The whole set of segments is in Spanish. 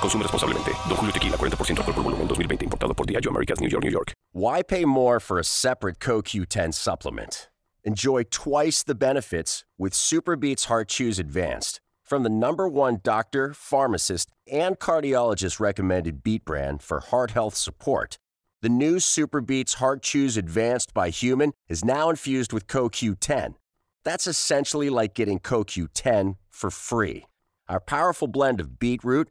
Consume. Don Julio Tequila, 40% alcohol por volumen, 2020. Importado por Diageo Americas, New York, New York. Why pay more for a separate CoQ10 supplement? Enjoy twice the benefits with Superbeats Heart Chews Advanced from the number one doctor, pharmacist, and cardiologist recommended beat brand for heart health support. The new Superbeats Heart Chews Advanced by Human is now infused with CoQ10. That's essentially like getting CoQ10 for free. Our powerful blend of beetroot,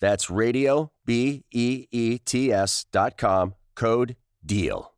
That's radio, B E E T S dot com, code DEAL.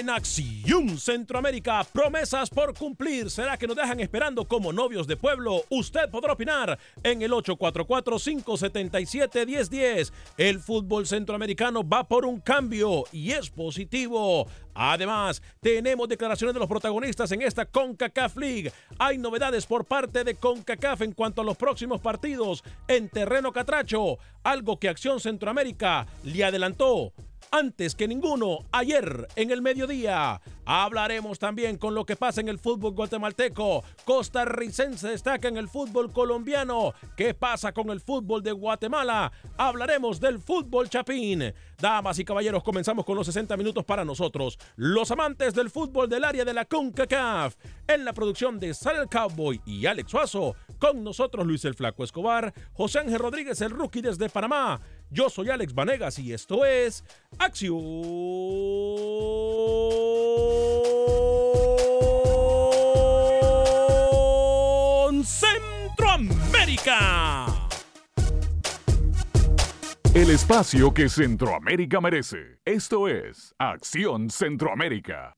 En Acción Centroamérica, promesas por cumplir. ¿Será que nos dejan esperando como novios de pueblo? Usted podrá opinar en el 844-577-1010. El fútbol centroamericano va por un cambio y es positivo. Además, tenemos declaraciones de los protagonistas en esta CONCACAF League. Hay novedades por parte de CONCACAF en cuanto a los próximos partidos en terreno catracho, algo que Acción Centroamérica le adelantó antes que ninguno ayer en el mediodía. Hablaremos también con lo que pasa en el fútbol guatemalteco. Costarricense destaca en el fútbol colombiano. ¿Qué pasa con el fútbol de Guatemala? Hablaremos del fútbol chapín. Damas y caballeros, comenzamos con los 60 minutos para nosotros, los amantes del fútbol del área de la CONCACAF. En la producción de Sal Cowboy y Alex Suazo, con nosotros Luis el Flaco Escobar, José Ángel Rodríguez el Rookie desde Panamá. Yo soy Alex Vanegas y esto es Acción Centroamérica. El espacio que Centroamérica merece. Esto es Acción Centroamérica.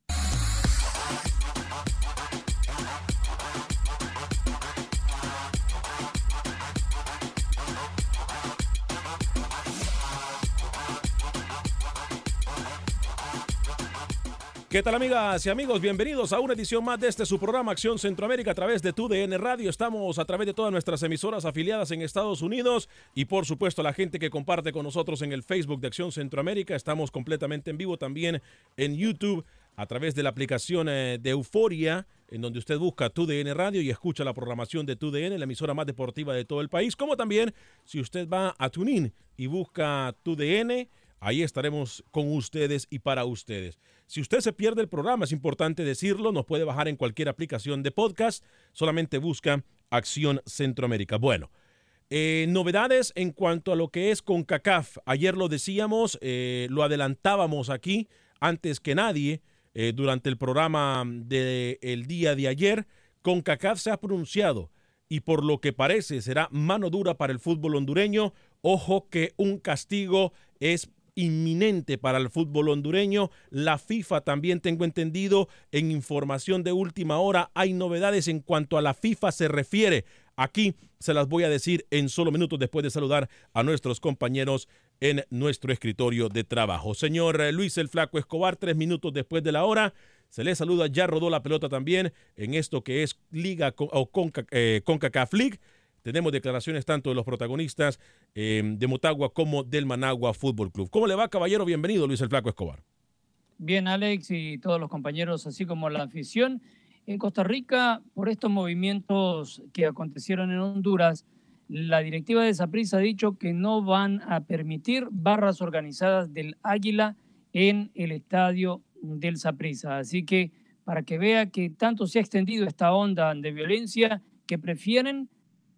¿Qué tal amigas y amigos? Bienvenidos a una edición más de este su programa Acción Centroamérica a través de TUDN Radio. Estamos a través de todas nuestras emisoras afiliadas en Estados Unidos y por supuesto la gente que comparte con nosotros en el Facebook de Acción Centroamérica. Estamos completamente en vivo también en YouTube a través de la aplicación eh, de Euforia, en donde usted busca TUDN Radio y escucha la programación de TUDN, la emisora más deportiva de todo el país, como también si usted va a TuneIn y busca TUDN Ahí estaremos con ustedes y para ustedes. Si usted se pierde el programa, es importante decirlo, nos puede bajar en cualquier aplicación de podcast, solamente busca Acción Centroamérica. Bueno, eh, novedades en cuanto a lo que es CONCACAF. Ayer lo decíamos, eh, lo adelantábamos aquí antes que nadie eh, durante el programa del día de ayer. CONCACAF se ha pronunciado y por lo que parece será mano dura para el fútbol hondureño. Ojo que un castigo es inminente para el fútbol hondureño. La FIFA también tengo entendido en información de última hora hay novedades en cuanto a la FIFA se refiere. Aquí se las voy a decir en solo minutos después de saludar a nuestros compañeros en nuestro escritorio de trabajo. Señor Luis el Flaco Escobar, tres minutos después de la hora. Se le saluda, ya rodó la pelota también en esto que es Liga o Conca, eh, CONCACAF League. Tenemos declaraciones tanto de los protagonistas eh, de Motagua como del Managua Fútbol Club. ¿Cómo le va, caballero? Bienvenido, Luis el Flaco Escobar. Bien, Alex y todos los compañeros, así como la afición. En Costa Rica, por estos movimientos que acontecieron en Honduras, la directiva de Saprissa ha dicho que no van a permitir barras organizadas del Águila en el estadio del Saprissa. Así que para que vea que tanto se ha extendido esta onda de violencia que prefieren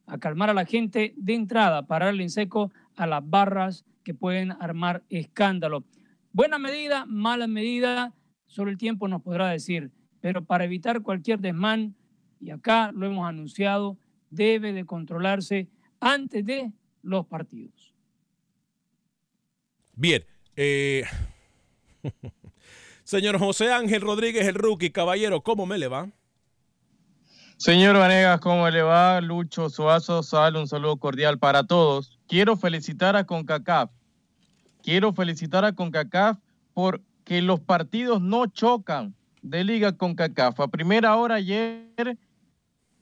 a calmar a la gente de entrada, pararle en seco a las barras que pueden armar escándalo. Buena medida, mala medida, solo el tiempo nos podrá decir, pero para evitar cualquier desmán, y acá lo hemos anunciado, debe de controlarse antes de los partidos. Bien, eh, señor José Ángel Rodríguez, el rookie, caballero, ¿cómo me le va? Señor Vanegas, ¿cómo le va? Lucho Suazo, sal, un saludo cordial para todos. Quiero felicitar a CONCACAF. Quiero felicitar a CONCACAF porque los partidos no chocan de Liga CONCACAF. A primera hora ayer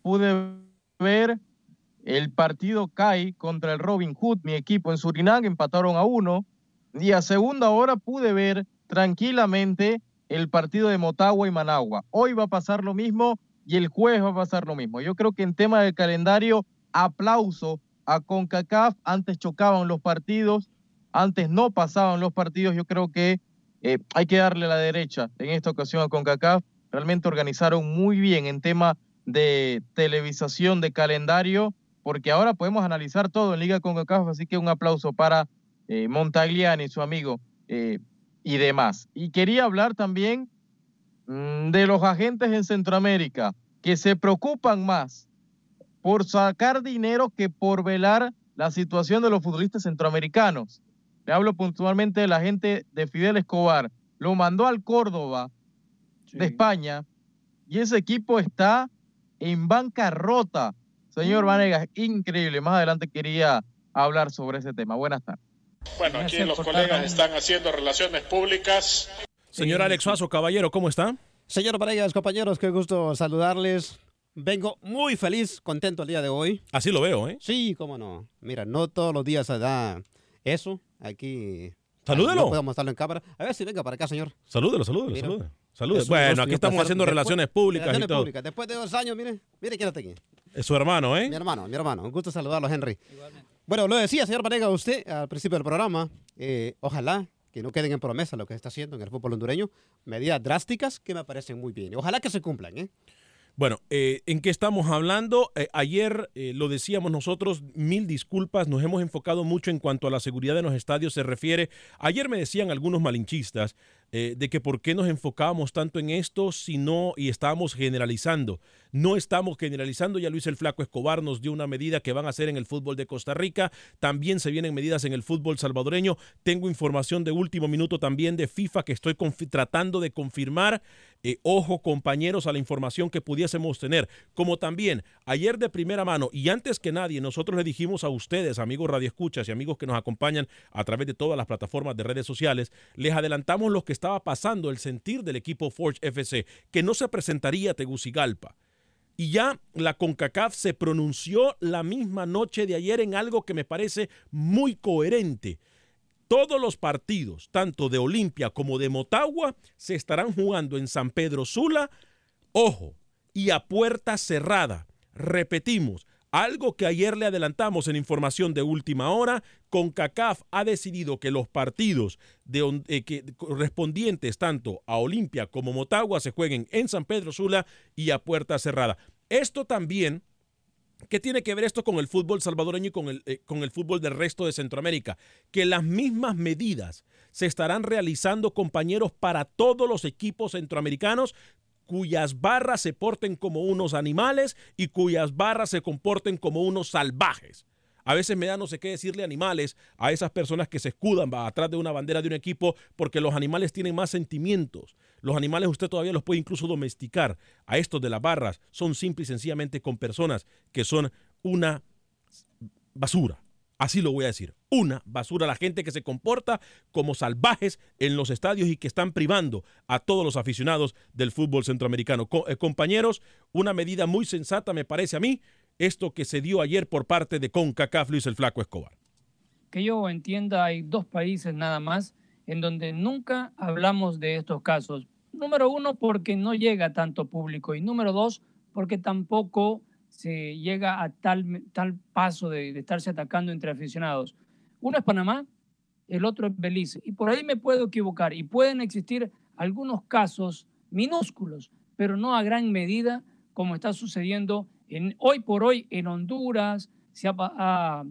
pude ver el partido CAI contra el Robin Hood, mi equipo en Surinam, empataron a uno. Y a segunda hora pude ver tranquilamente el partido de Motagua y Managua. Hoy va a pasar lo mismo y el jueves va a pasar lo mismo. Yo creo que en tema de calendario, aplauso a CONCACAF. Antes chocaban los partidos, antes no pasaban los partidos. Yo creo que eh, hay que darle la derecha en esta ocasión a CONCACAF. Realmente organizaron muy bien en tema de televisación, de calendario, porque ahora podemos analizar todo en Liga CONCACAF. Así que un aplauso para eh, Montagliani, su amigo, eh, y demás. Y quería hablar también de los agentes en Centroamérica que se preocupan más por sacar dinero que por velar la situación de los futbolistas centroamericanos. Le hablo puntualmente de la gente de Fidel Escobar. Lo mandó al Córdoba de España y ese equipo está en bancarrota. Señor mm. Vanegas, increíble. Más adelante quería hablar sobre ese tema. Buenas tardes. Bueno, aquí los colegas están haciendo relaciones públicas. Señor Alex Suazo, caballero, ¿cómo está? Señor Parejas, compañeros, qué gusto saludarles. Vengo muy feliz, contento el día de hoy. Así lo veo, ¿eh? Sí, cómo no. Mira, no todos los días se da eso. Aquí. Salúdelo. No podemos estarlo en cámara. A ver si venga para acá, señor. Salúdelo, salúdelo, salúdelo. Bueno, aquí estamos haciendo relaciones públicas relaciones y todo. Públicas. Después de dos años, mire, mire quién está aquí. Es su hermano, ¿eh? Mi hermano, mi hermano. Un gusto saludarlo, Henry. Igualmente. Bueno, lo decía, señor Panega, usted al principio del programa. Eh, ojalá que no queden en promesa lo que se está haciendo en el fútbol hondureño, medidas drásticas que me parecen muy bien. Ojalá que se cumplan. ¿eh? Bueno, eh, ¿en qué estamos hablando? Eh, ayer eh, lo decíamos nosotros, mil disculpas, nos hemos enfocado mucho en cuanto a la seguridad de los estadios se refiere. Ayer me decían algunos malinchistas de que por qué nos enfocábamos tanto en esto si no y estábamos generalizando. No estamos generalizando, ya Luis el Flaco Escobar nos dio una medida que van a hacer en el fútbol de Costa Rica, también se vienen medidas en el fútbol salvadoreño. Tengo información de último minuto también de FIFA que estoy tratando de confirmar. Eh, ojo compañeros a la información que pudiésemos tener. Como también ayer de primera mano y antes que nadie nosotros le dijimos a ustedes, amigos radioescuchas y amigos que nos acompañan a través de todas las plataformas de redes sociales, les adelantamos lo que estaba pasando, el sentir del equipo Forge FC, que no se presentaría a Tegucigalpa. Y ya la CONCACAF se pronunció la misma noche de ayer en algo que me parece muy coherente. Todos los partidos, tanto de Olimpia como de Motagua, se estarán jugando en San Pedro Sula, ojo, y a puerta cerrada. Repetimos, Algo que ayer le adelantamos en información de última hora, CONCACAF ha decidido que los partidos de, eh, que, correspondientes tanto a Olimpia como Motagua se jueguen en San Pedro Sula y a puerta cerrada. Esto también ¿Qué tiene que ver esto con el fútbol salvadoreño y con el, eh, con el fútbol del resto de Centroamérica? Que las mismas medidas se estarán realizando, compañeros, para todos los equipos centroamericanos cuyas barras se porten como unos animales y cuyas barras se comporten como unos salvajes. A veces me da no sé qué decirle animales a esas personas que se escudan atrás de una bandera de un equipo porque los animales tienen más sentimientos. Los animales usted todavía los puede incluso domesticar. A estos de las barras son simple y sencillamente con personas que son una basura. Así lo voy a decir. Una basura. La gente que se comporta como salvajes en los estadios y que están privando a todos los aficionados del fútbol centroamericano. Eh, compañeros, una medida muy sensata me parece a mí esto que se dio ayer por parte de CONCACAF Luis el Flaco Escobar. Que yo entienda, hay dos países nada más en donde nunca hablamos de estos casos. Número uno, porque no llega tanto público y número dos, porque tampoco se llega a tal, tal paso de, de estarse atacando entre aficionados. Uno es Panamá, el otro es Belice. Y por ahí me puedo equivocar y pueden existir algunos casos minúsculos, pero no a gran medida como está sucediendo hoy por hoy en Honduras, se ha,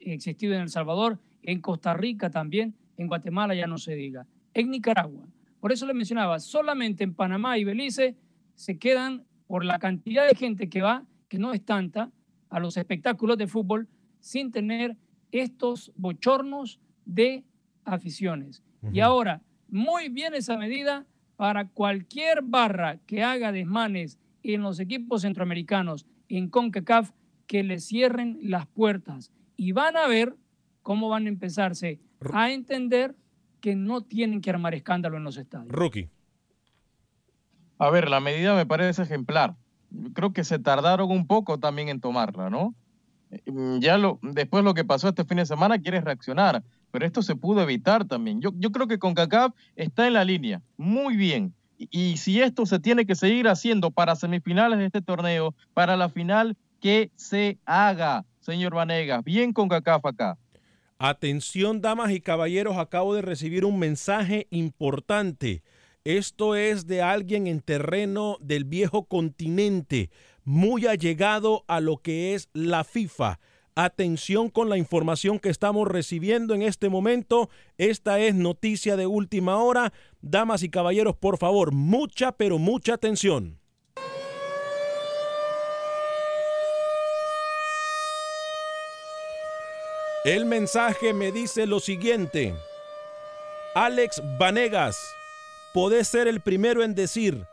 existido en El Salvador, en Costa Rica también, en Guatemala ya no se diga, en Nicaragua. Por eso le mencionaba, solamente en Panamá y Belice se quedan por la cantidad de gente que va, que no es tanta, a los espectáculos de fútbol sin tener estos bochornos de aficiones. Y ahora, muy bien esa medida para cualquier barra que haga desmanes en los equipos centroamericanos en CONCACAF que le cierren las puertas y van a ver cómo van a empezarse a entender que no tienen que armar escándalo en los estadios. Rookie. A ver, la medida me parece ejemplar. Creo que se tardaron un poco también en tomarla, ¿no? Mm, ya lo, después lo que pasó este fin de semana quiere reaccionar, pero esto se pudo evitar también. Yo, yo creo que CONCACAF está en la línea, muy bien y si esto se tiene que seguir haciendo para semifinales de este torneo, para la final, que se haga, señor Vanegas. Bien con CACAF acá. Atención, damas y caballeros, acabo de recibir un mensaje importante. Esto es de alguien en terreno del viejo continente, muy allegado a lo que es la FIFA. Atención con la información que estamos recibiendo en este momento. Esta es noticia de última hora. Damas y caballeros, por favor, mucha, pero mucha atención. El mensaje me dice lo siguiente. Alex Vanegas, podés ser el primero en decir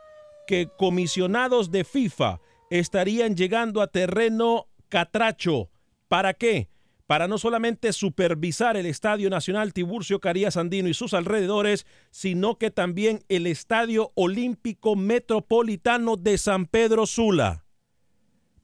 que comisionados de FIFA estarían llegando a terreno catracho ¿Para qué? Para no solamente supervisar el Estadio Nacional Tiburcio Carías Andino y sus alrededores, sino que también el Estadio Olímpico Metropolitano de San Pedro Sula.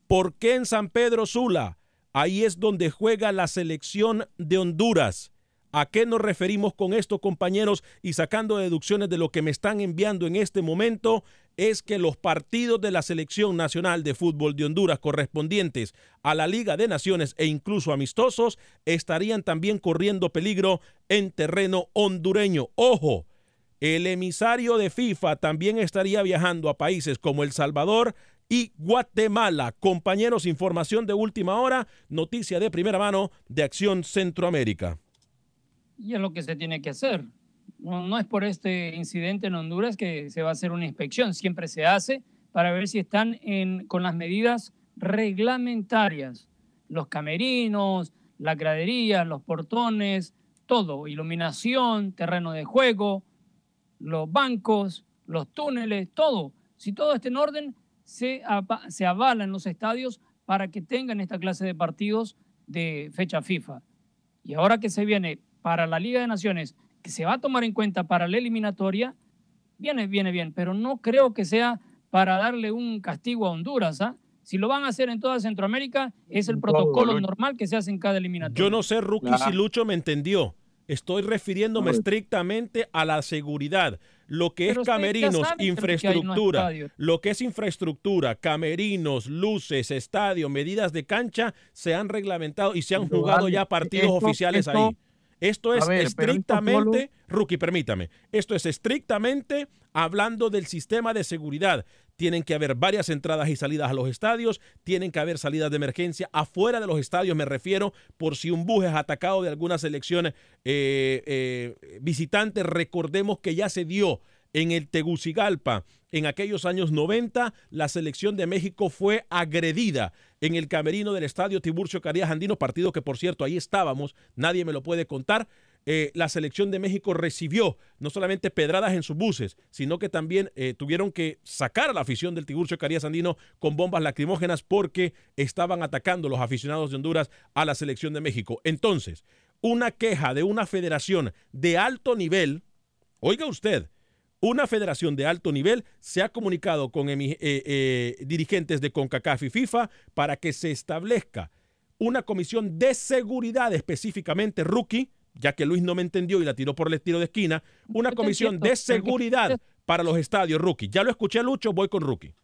¿Por qué en San Pedro Sula? Ahí es donde juega la selección de Honduras. ¿A qué nos referimos con esto, compañeros? Y sacando deducciones de lo que me están enviando en este momento, es que los partidos de la Selección Nacional de Fútbol de Honduras correspondientes a la Liga de Naciones e incluso amistosos estarían también corriendo peligro en terreno hondureño. Ojo, el emisario de FIFA también estaría viajando a países como El Salvador y Guatemala. Compañeros, información de última hora, noticia de primera mano de Acción Centroamérica. Y es lo que se tiene que hacer. No, es por este incidente en Honduras que se va a hacer una inspección, siempre se hace para ver si están en, con las medidas reglamentarias, los camerinos, las graderías, los portones, todo, iluminación, terreno de juego, los bancos, los túneles, todo. Si todo está en orden, se, se avala en los estadios para que tengan esta clase de partidos de fecha FIFA. Y ahora que se viene para la Liga de Naciones que se va a tomar en cuenta para la eliminatoria, viene, viene bien, pero no creo que sea para darle un castigo a Honduras. ¿ah? Si lo van a hacer en toda Centroamérica, es el protocolo normal que se hace en cada eliminatoria. Yo no sé, Rookie, si Lucho me entendió. Estoy refiriéndome estrictamente a la seguridad. Lo que Pero es camerinos, sabe que infraestructura, lo que es infraestructura, camerinos, luces, estadio, medidas de cancha, se han reglamentado y se han jugado ya partidos esto- oficiales esto- ahí. Esto es ver, estrictamente, Rookie, permítame, esto es estrictamente hablando del sistema de seguridad. Tienen que haber varias entradas y salidas a los estadios, tienen que haber salidas de emergencia afuera de los estadios, me refiero, por si un bus es atacado de alguna selección eh, eh, visitante. Recordemos que ya se dio en el Tegucigalpa. En aquellos años 90, la selección de México fue agredida en el camerino del estadio Tiburcio Carías Andino, partido que por cierto ahí estábamos, nadie me lo puede contar. Eh, la selección de México recibió no solamente pedradas en sus buses, sino que también eh, tuvieron que sacar a la afición del Tiburcio Carías Andino con bombas lacrimógenas porque estaban atacando los aficionados de Honduras a la selección de México. Entonces, una queja de una federación de alto nivel, oiga usted, una federación de alto nivel se ha comunicado con eh, eh, dirigentes de CONCACAF y FIFA para que se establezca una comisión de seguridad específicamente rookie, ya que Luis no me entendió y la tiró por el tiro de esquina, una comisión de seguridad para los estadios rookie. Ya lo escuché Lucho, voy con rookie.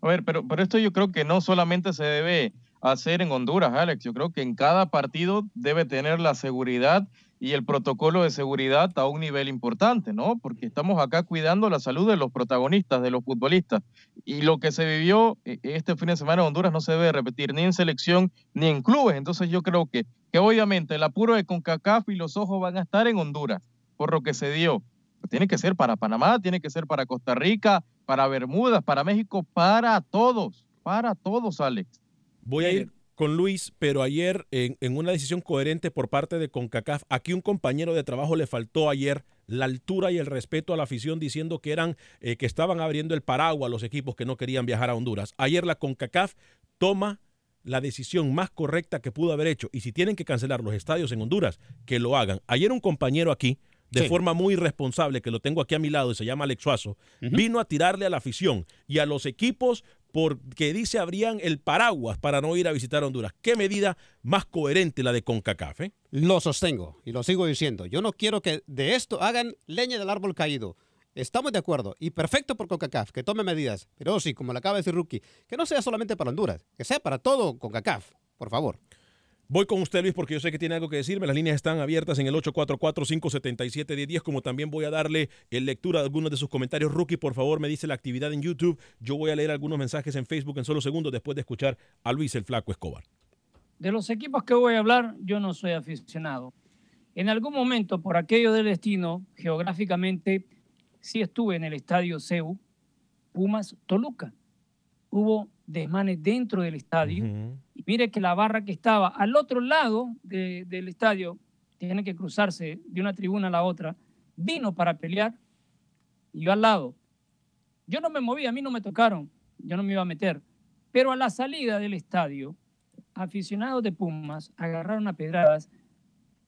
A ver, pero, pero esto yo creo que no solamente se debe hacer en Honduras, Alex. Yo creo que en cada partido debe tener la seguridad y el protocolo de seguridad a un nivel importante, ¿no? Porque estamos acá cuidando la salud de los protagonistas, de los futbolistas. Y lo que se vivió eh, este fin de semana en Honduras no se debe repetir ni en selección ni en clubes. Entonces yo creo que, que obviamente el apuro de CONCACAF y los ojos van a estar en Honduras por lo que se dio. Tiene que ser para Panamá, tiene que ser para Costa Rica, para Bermudas, para México, para todos, para todos, Alex. Voy a ir con Luis, pero ayer en, una decisión coherente por parte de CONCACAF, aquí un compañero de trabajo le faltó ayer la altura y el respeto a la afición diciendo que eran eh, que estaban abriendo el paraguas a los equipos que no querían viajar a Honduras. Ayer la CONCACAF toma la decisión más correcta que pudo haber hecho y si tienen que cancelar los estadios en Honduras, que lo hagan. Ayer un compañero aquí de Sí. forma muy irresponsable, que lo tengo aquí a mi lado y se llama Alex Suazo, vino a tirarle a la afición y a los equipos porque dice abrían el paraguas para no ir a visitar Honduras. ¿Qué medida más coherente la de CONCACAF? eh? Lo sostengo y lo sigo diciendo. Yo no quiero que de esto hagan leña del árbol caído. Estamos de acuerdo y perfecto por CONCACAF, que tome medidas. Pero sí, como le acaba de decir Rookie, que no sea solamente para Honduras, que sea para todo CONCACAF, por favor. Voy con usted, Luis, porque yo sé que tiene algo que decirme. Las líneas están abiertas en el 844-577-1010, como también voy a darle en lectura de algunos de sus comentarios. Rookie, por favor, me dice la actividad en YouTube. Yo voy a leer algunos mensajes en Facebook en solo segundos después de escuchar a Luis el Flaco Escobar. De los equipos que voy a hablar, yo no soy aficionado. En algún momento, por aquello del destino, geográficamente, sí estuve en el estadio CEU, Pumas Toluca. Hubo desmanes dentro del estadio. Y mire que la barra que estaba al otro lado de- del estadio, tiene que cruzarse de una tribuna a la otra, vino para pelear y yo al lado. Yo no me moví, a mí no me tocaron, yo no me iba a meter. Pero a la salida del estadio, aficionados de Pumas agarraron a pedradas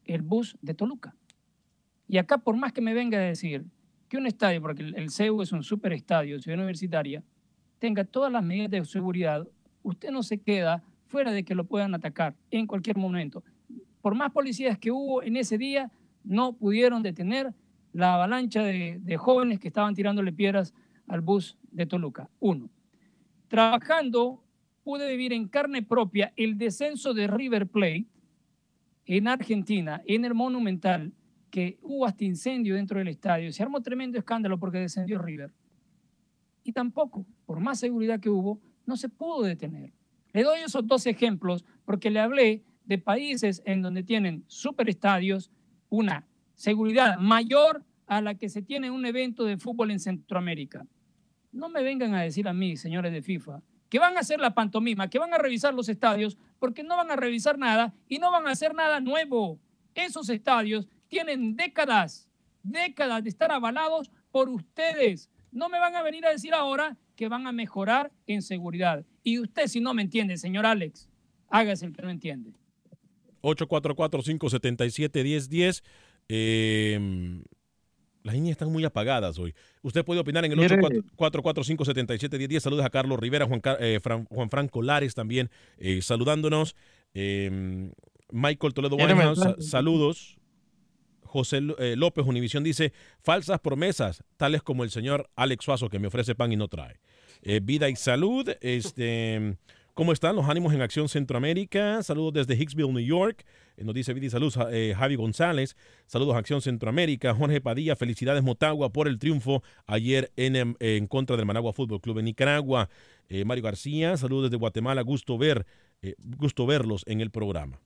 el bus de Toluca. Y acá, por más que me venga a decir que un estadio, porque el, el CEU es un super estadio, ciudad universitaria, tenga todas las medidas de seguridad, usted no se queda fuera de que lo puedan atacar en cualquier momento. Por más policías que hubo en ese día, no pudieron detener la avalancha de, jóvenes que estaban tirándole piedras al bus de Toluca. Uno. Trabajando, pude vivir en carne propia el descenso de River Plate en Argentina, en el Monumental, que hubo hasta incendio dentro del estadio. Se armó tremendo escándalo porque descendió River. Y tampoco, por más seguridad que hubo, no se pudo detener. Le doy esos dos ejemplos porque le hablé de países en donde tienen superestadios, una seguridad mayor a la que se tiene en un evento de fútbol en Centroamérica. No me vengan a decir a mí, señores de FIFA, que van a hacer la pantomima, que van a revisar los estadios, porque no van a revisar nada y no van a hacer nada nuevo. Esos estadios tienen décadas, décadas de estar avalados por ustedes. No me van a venir a decir ahora que van a mejorar en seguridad. Y usted, si no me entiende, señor Alex, hágase el que no entiende. 844-577-1010. Eh, las líneas están muy apagadas hoy. Usted puede opinar en el Mire. 844-577-1010. Saludos a Carlos Rivera, Juan, eh, Fran- Juan Franco Lares también eh, saludándonos. Eh, Michael Toledo mensaje. saludos. José eh, López Univisión dice, falsas promesas, tales como el señor Alex Suazo que me ofrece pan y no trae. Eh, vida y salud, este, ¿cómo están los ánimos en Acción Centroamérica? Saludos desde Hicksville, New York. Eh, nos dice Vida y salud Javi González. Saludos Acción Centroamérica. Jorge Padilla, felicidades Motagua por el triunfo ayer en, en contra del Managua Fútbol Club en Nicaragua. Mario García, saludos desde Guatemala, gusto ver, gusto verlos en el programa.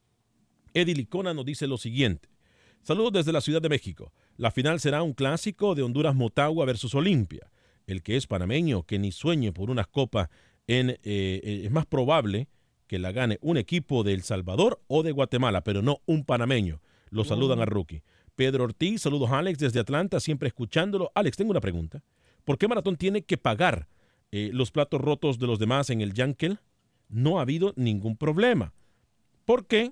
Eddie Licona nos dice lo siguiente. Saludos desde la Ciudad de México. La final será un clásico de Honduras Motagua versus Olimpia. El que es panameño, que ni sueñe por unas copas, en, eh, eh, es más probable que la gane un equipo de El Salvador o de Guatemala, pero no un panameño. Lo saludan a Rookie. Pedro Ortiz, saludos a Alex desde Atlanta, siempre escuchándolo. Alex, tengo una pregunta. ¿Por qué Maratón tiene que pagar eh, los platos rotos de los demás en el Yankel? No ha habido ningún problema. ¿Por qué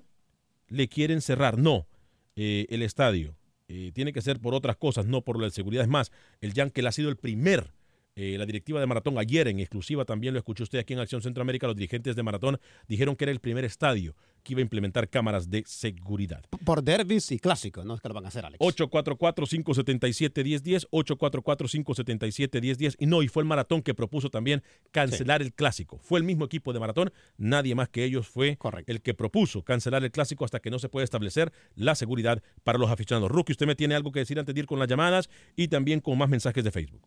le quieren cerrar? No, eh, el estadio. Eh, tiene que ser por otras cosas, no por la seguridad. Es más, el Yankel ha sido el primer, eh, la directiva de Maratón ayer en exclusiva también lo escuchó usted aquí en Acción Centroamérica, los dirigentes de Maratón dijeron que era el primer estadio que iba a implementar cámaras de seguridad. Por derbis y clásicos, ¿no? Es que lo van a hacer, Alex. 844-577-1010, 844-577-1010. Y no, y fue el Maratón que propuso también cancelar el clásico. Fue el mismo equipo de Maratón, nadie más que ellos fue el que propuso cancelar el clásico hasta que no se puede establecer la seguridad para los aficionados. Rookie, usted me tiene algo que decir antes de ir con las llamadas y también con más mensajes de Facebook.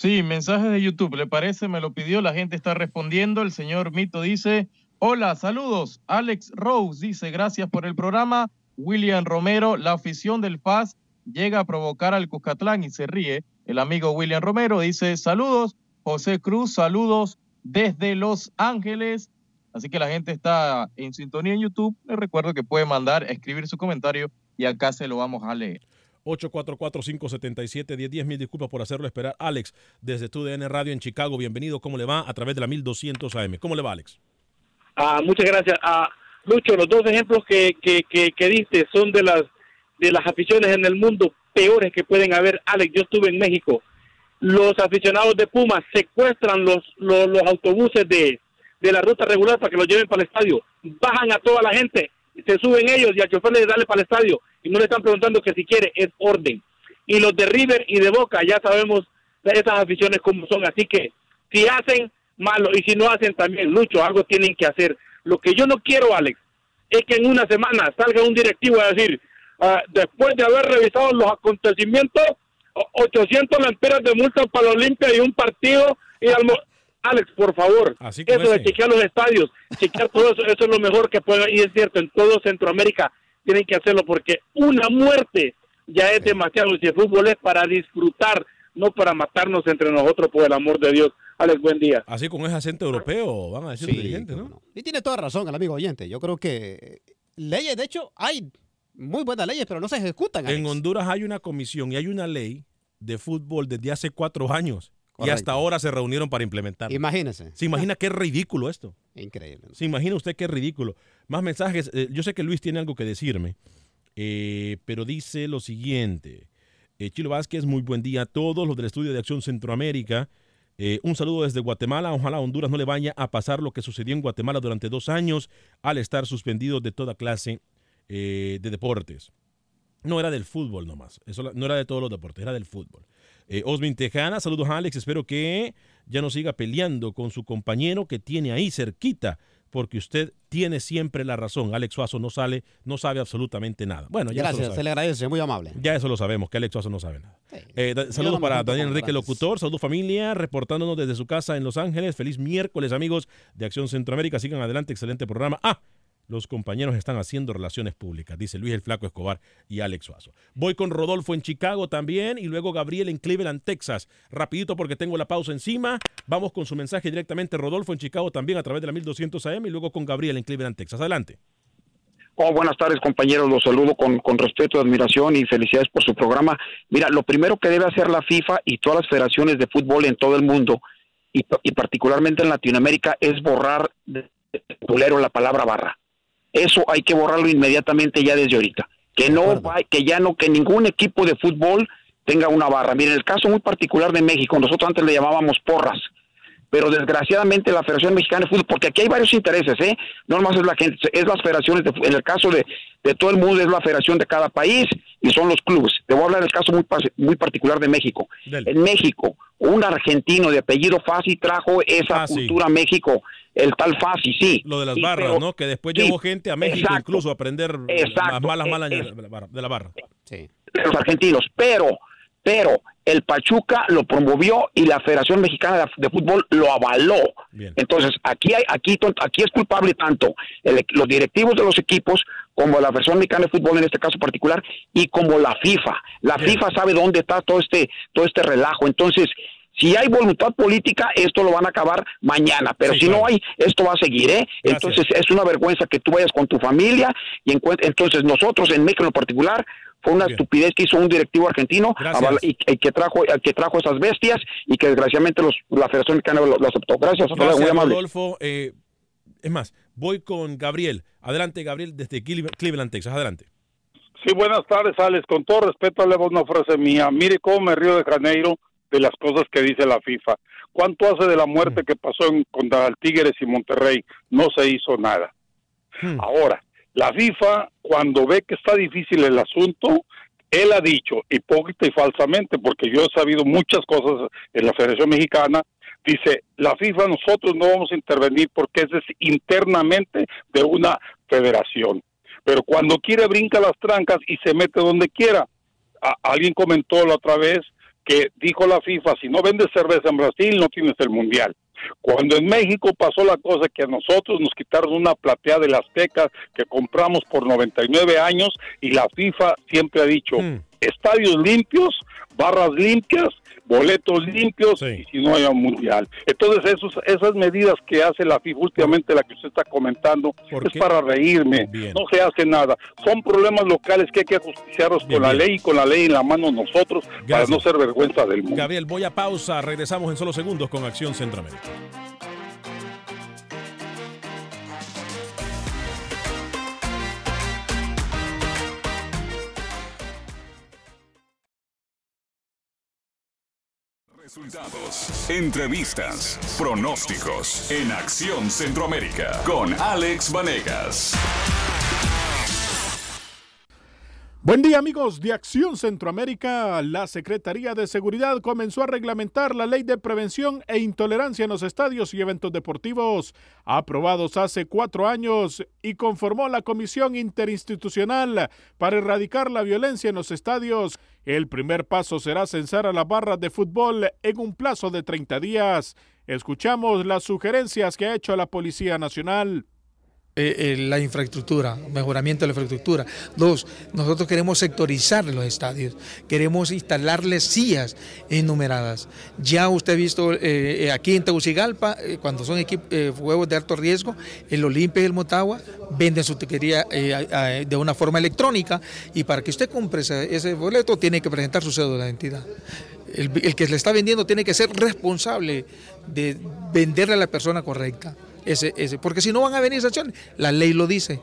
Sí, mensajes de YouTube, ¿le parece? Me lo pidió, la gente está respondiendo. El señor Mito dice, hola, saludos. Alex Rose dice, gracias por el programa. William Romero, la afición del FAS llega a provocar al Cuscatlán y se ríe. El amigo William Romero dice, saludos. José Cruz, saludos desde Los Ángeles. Así que la gente está en sintonía en YouTube. Les recuerdo que puede mandar, escribir su comentario y acá se lo vamos a leer. 844-577-1010. Mil disculpas por hacerlo esperar. Alex, desde TUDN Radio en Chicago, bienvenido. ¿Cómo le va? A través de la 1200 AM. ¿Cómo le va, Alex? Ah, muchas gracias. Ah, Lucho, los dos ejemplos que, que, que, diste son de las, de las aficiones en el mundo peores que pueden haber. Alex, yo estuve en México. Los aficionados de Pumas secuestran los, los, los autobuses de, de la ruta regular para que los lleven para el estadio. Bajan a toda la gente, se suben ellos y al chofer le dale para el estadio. Y no le están preguntando que si quiere, es orden. Y los de River y de Boca, ya sabemos esas aficiones como son. Así que si hacen, malo. Y si no hacen también, Lucho, algo tienen que hacer. Lo que yo no quiero, Alex, es que en una semana salga un directivo a decir, ah, después de haber revisado los acontecimientos, o- 800 lempiras de multa para la Olimpia y un partido. y almo- Alex, por favor, como eso de chequear los estadios, chequear todo eso, eso es lo mejor que puede, y es cierto, en todo Centroamérica tienen que hacerlo porque una muerte ya es demasiado. Si el fútbol es para disfrutar, no para matarnos entre nosotros, por el amor de Dios. Alex, buen día. Así con ese acento europeo, van a decir los dirigentes, ¿no? Y tiene toda razón el amigo oyente. Yo creo que leyes, de hecho, hay muy buenas leyes, pero no se ejecutan. En. Honduras hay una comisión y hay una ley de fútbol desde hace cuatro años y hasta ahora se reunieron para implementarlo. Imagínese. ¿Se imagina qué ridículo esto? Increíble. ¿no? ¿Se imagina usted qué ridículo? Más mensajes. Eh, yo sé que Luis tiene algo que decirme, eh, pero dice lo siguiente. Eh, Chilo Vázquez, muy buen día a todos los del Estudio de Acción Centroamérica. Eh, un saludo desde Guatemala. Ojalá a Honduras no le vaya a pasar lo que sucedió en Guatemala durante dos años al estar suspendido de toda clase eh, de deportes. No era del fútbol nomás. Eso no era de todos los deportes, era del fútbol. Eh, Osmin Tejana, saludos a Alex. Espero que ya no siga peleando con su compañero que tiene ahí cerquita, porque usted tiene siempre la razón. Alex Suazo no sale, no sabe absolutamente nada. Bueno, ya Gracias, se le agradece, muy amable. Ya eso lo sabemos, que Alex Suazo no sabe nada. Eh, da- saludos para Daniel Enrique. Locutor, saludos familia, reportándonos desde su casa en Los Ángeles. Feliz miércoles, amigos de Acción Centroamérica. Sigan adelante, excelente programa. Ah, los compañeros están haciendo relaciones públicas, dice Luis el Flaco Escobar y Alex Suazo. Voy con Rodolfo en Chicago también y luego Gabriel en Cleveland, Texas. Rapidito porque tengo la pausa encima. Vamos con su mensaje directamente, Rodolfo en Chicago también a través de la 1200 AM y luego con Gabriel en Cleveland, Texas. Adelante. Oh, buenas tardes, compañeros. Los saludo con, con respeto, admiración y felicidades por su programa. Mira, lo primero que debe hacer la FIFA y todas las federaciones de fútbol en todo el mundo, y, particularmente en Latinoamérica, es borrar de culero la palabra barra. Eso hay que borrarlo inmediatamente ya desde ahorita. Que no va- que ya no, que ningún equipo de fútbol tenga una barra. Miren, el caso muy particular de México, nosotros antes le llamábamos porras. Pero desgraciadamente la Federación Mexicana de Fútbol, porque aquí hay varios intereses, ¿eh? No nomás es la gente, es las federaciones, de, en el caso de, de todo el mundo es la federación de cada país y son los clubes. Te voy a hablar del caso muy, muy particular de México. En México, un argentino de apellido Fasi trajo esa cultura a México, el tal Fasi, sí. Lo de las Sí, barras, pero- ¿no? Que después sí, llegó gente a México exacto. incluso a aprender Exacto. las malas Eh, malas eh, de la barra. De la barra. Sí. de los argentinos, pero, pero el Pachuca lo promovió y la Federación Mexicana de, Fútbol lo avaló. Entonces, aquí hay, aquí, aquí es culpable tanto el- los directivos de los equipos como la Federación Mexicana de Fútbol en este caso particular y como la FIFA. La FIFA sabe dónde está todo este, todo este relajo. Entonces, si hay voluntad política, esto lo van a acabar mañana, pero si no hay, esto va a seguir, ¿eh? Entonces es una vergüenza que tú vayas con tu familia y entonces nosotros en México en particular fue una estupidez que hizo un directivo argentino Gracias. y, y que trajo que trajo esas bestias y que desgraciadamente los, la Federación Mexicana lo, lo aceptó. Gracias, luego, muy Gracias, amable. Rodolfo. Eh, es más, voy con Gabriel. Adelante, Gabriel, desde Cleveland, Texas. Adelante. Sí, buenas tardes, Alex. Con todo respeto, le hago una frase mía. Mire cómo me río de Janeiro de las cosas que dice la FIFA. ¿Cuánto hace de la muerte que pasó en, contra el Tigres y Monterrey? No se hizo nada. Ahora, la FIFA, cuando ve que está difícil el asunto, él ha dicho, hipócrita y falsamente, porque yo he sabido muchas cosas en la Federación Mexicana, dice, la FIFA nosotros no vamos a intervenir porque es internamente de una federación. Pero cuando quiere brinca las trancas y se mete donde quiera. A- alguien comentó la otra vez que dijo la FIFA, si no vendes cerveza en Brasil no tienes el mundial. Cuando en México pasó la cosa que a nosotros nos quitaron una platea de las Azteca que compramos por 99 años y la FIFA siempre ha dicho estadios limpios, barras limpias, boletos limpios y si no hay un mundial. Entonces esos, esas medidas que hace la FIFA últimamente, la que usted está comentando, es para reírme, no se hace nada. Son problemas locales que hay que justiciarlos Bien, con la ley y con la ley en la mano nosotros para no ser vergüenza del mundo. Gabriel, voy a pausa. Regresamos en solo segundos con Acción Centroamérica. Resultados, entrevistas, pronósticos. En Acción Centroamérica. Con Alex Vanegas. Buen día amigos de Acción Centroamérica. La Secretaría de Seguridad comenzó a reglamentar la ley de prevención e intolerancia en los estadios y eventos deportivos, aprobados hace cuatro años, y conformó la Comisión Interinstitucional para erradicar la violencia en los estadios. El primer paso será censar a las barras de fútbol en un plazo de 30 días. Escuchamos las sugerencias que ha hecho la Policía Nacional. Eh, eh, la infraestructura, mejoramiento de la infraestructura. Dos, nosotros queremos sectorizar los estadios, queremos instalarles sillas enumeradas. Ya usted ha visto eh, aquí en Tegucigalpa, cuando son juegos de alto riesgo, el Olimpia y el Motagua venden su tiquería de una forma electrónica y para que usted compre ese, ese boleto tiene que presentar su cédula de identidad. El, el que le está vendiendo tiene que ser responsable de venderle a la persona correcta. Ese, ese, porque si no van a venir sanciones, la ley lo dice.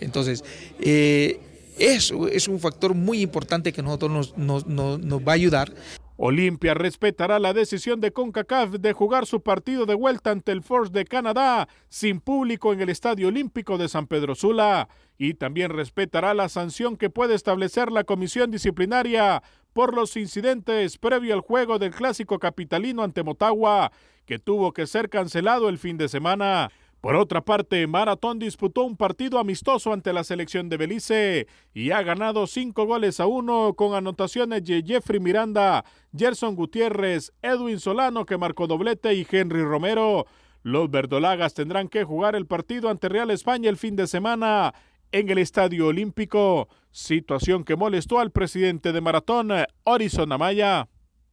Entonces, eh, eso es un factor muy importante que nosotros nos, nos- nos- nos va a ayudar. Olimpia respetará la decisión de CONCACAF de jugar su partido de vuelta ante el Force de Canadá sin público en el Estadio Olímpico de San Pedro Sula y también respetará la sanción que puede establecer la comisión disciplinaria por los incidentes previo al juego del clásico capitalino ante Motagua, que tuvo que ser cancelado el fin de semana. Por otra parte, Maratón disputó un partido amistoso ante la selección de Belice y ha ganado cinco goles a uno con anotaciones de Jeffrey Miranda, Gerson Gutiérrez, Edwin Solano que marcó doblete y Henry Romero. Los verdolagas tendrán que jugar el partido ante Real España el fin de semana en el Estadio Olímpico, situación que molestó al presidente de Maratón, Horizon Amaya.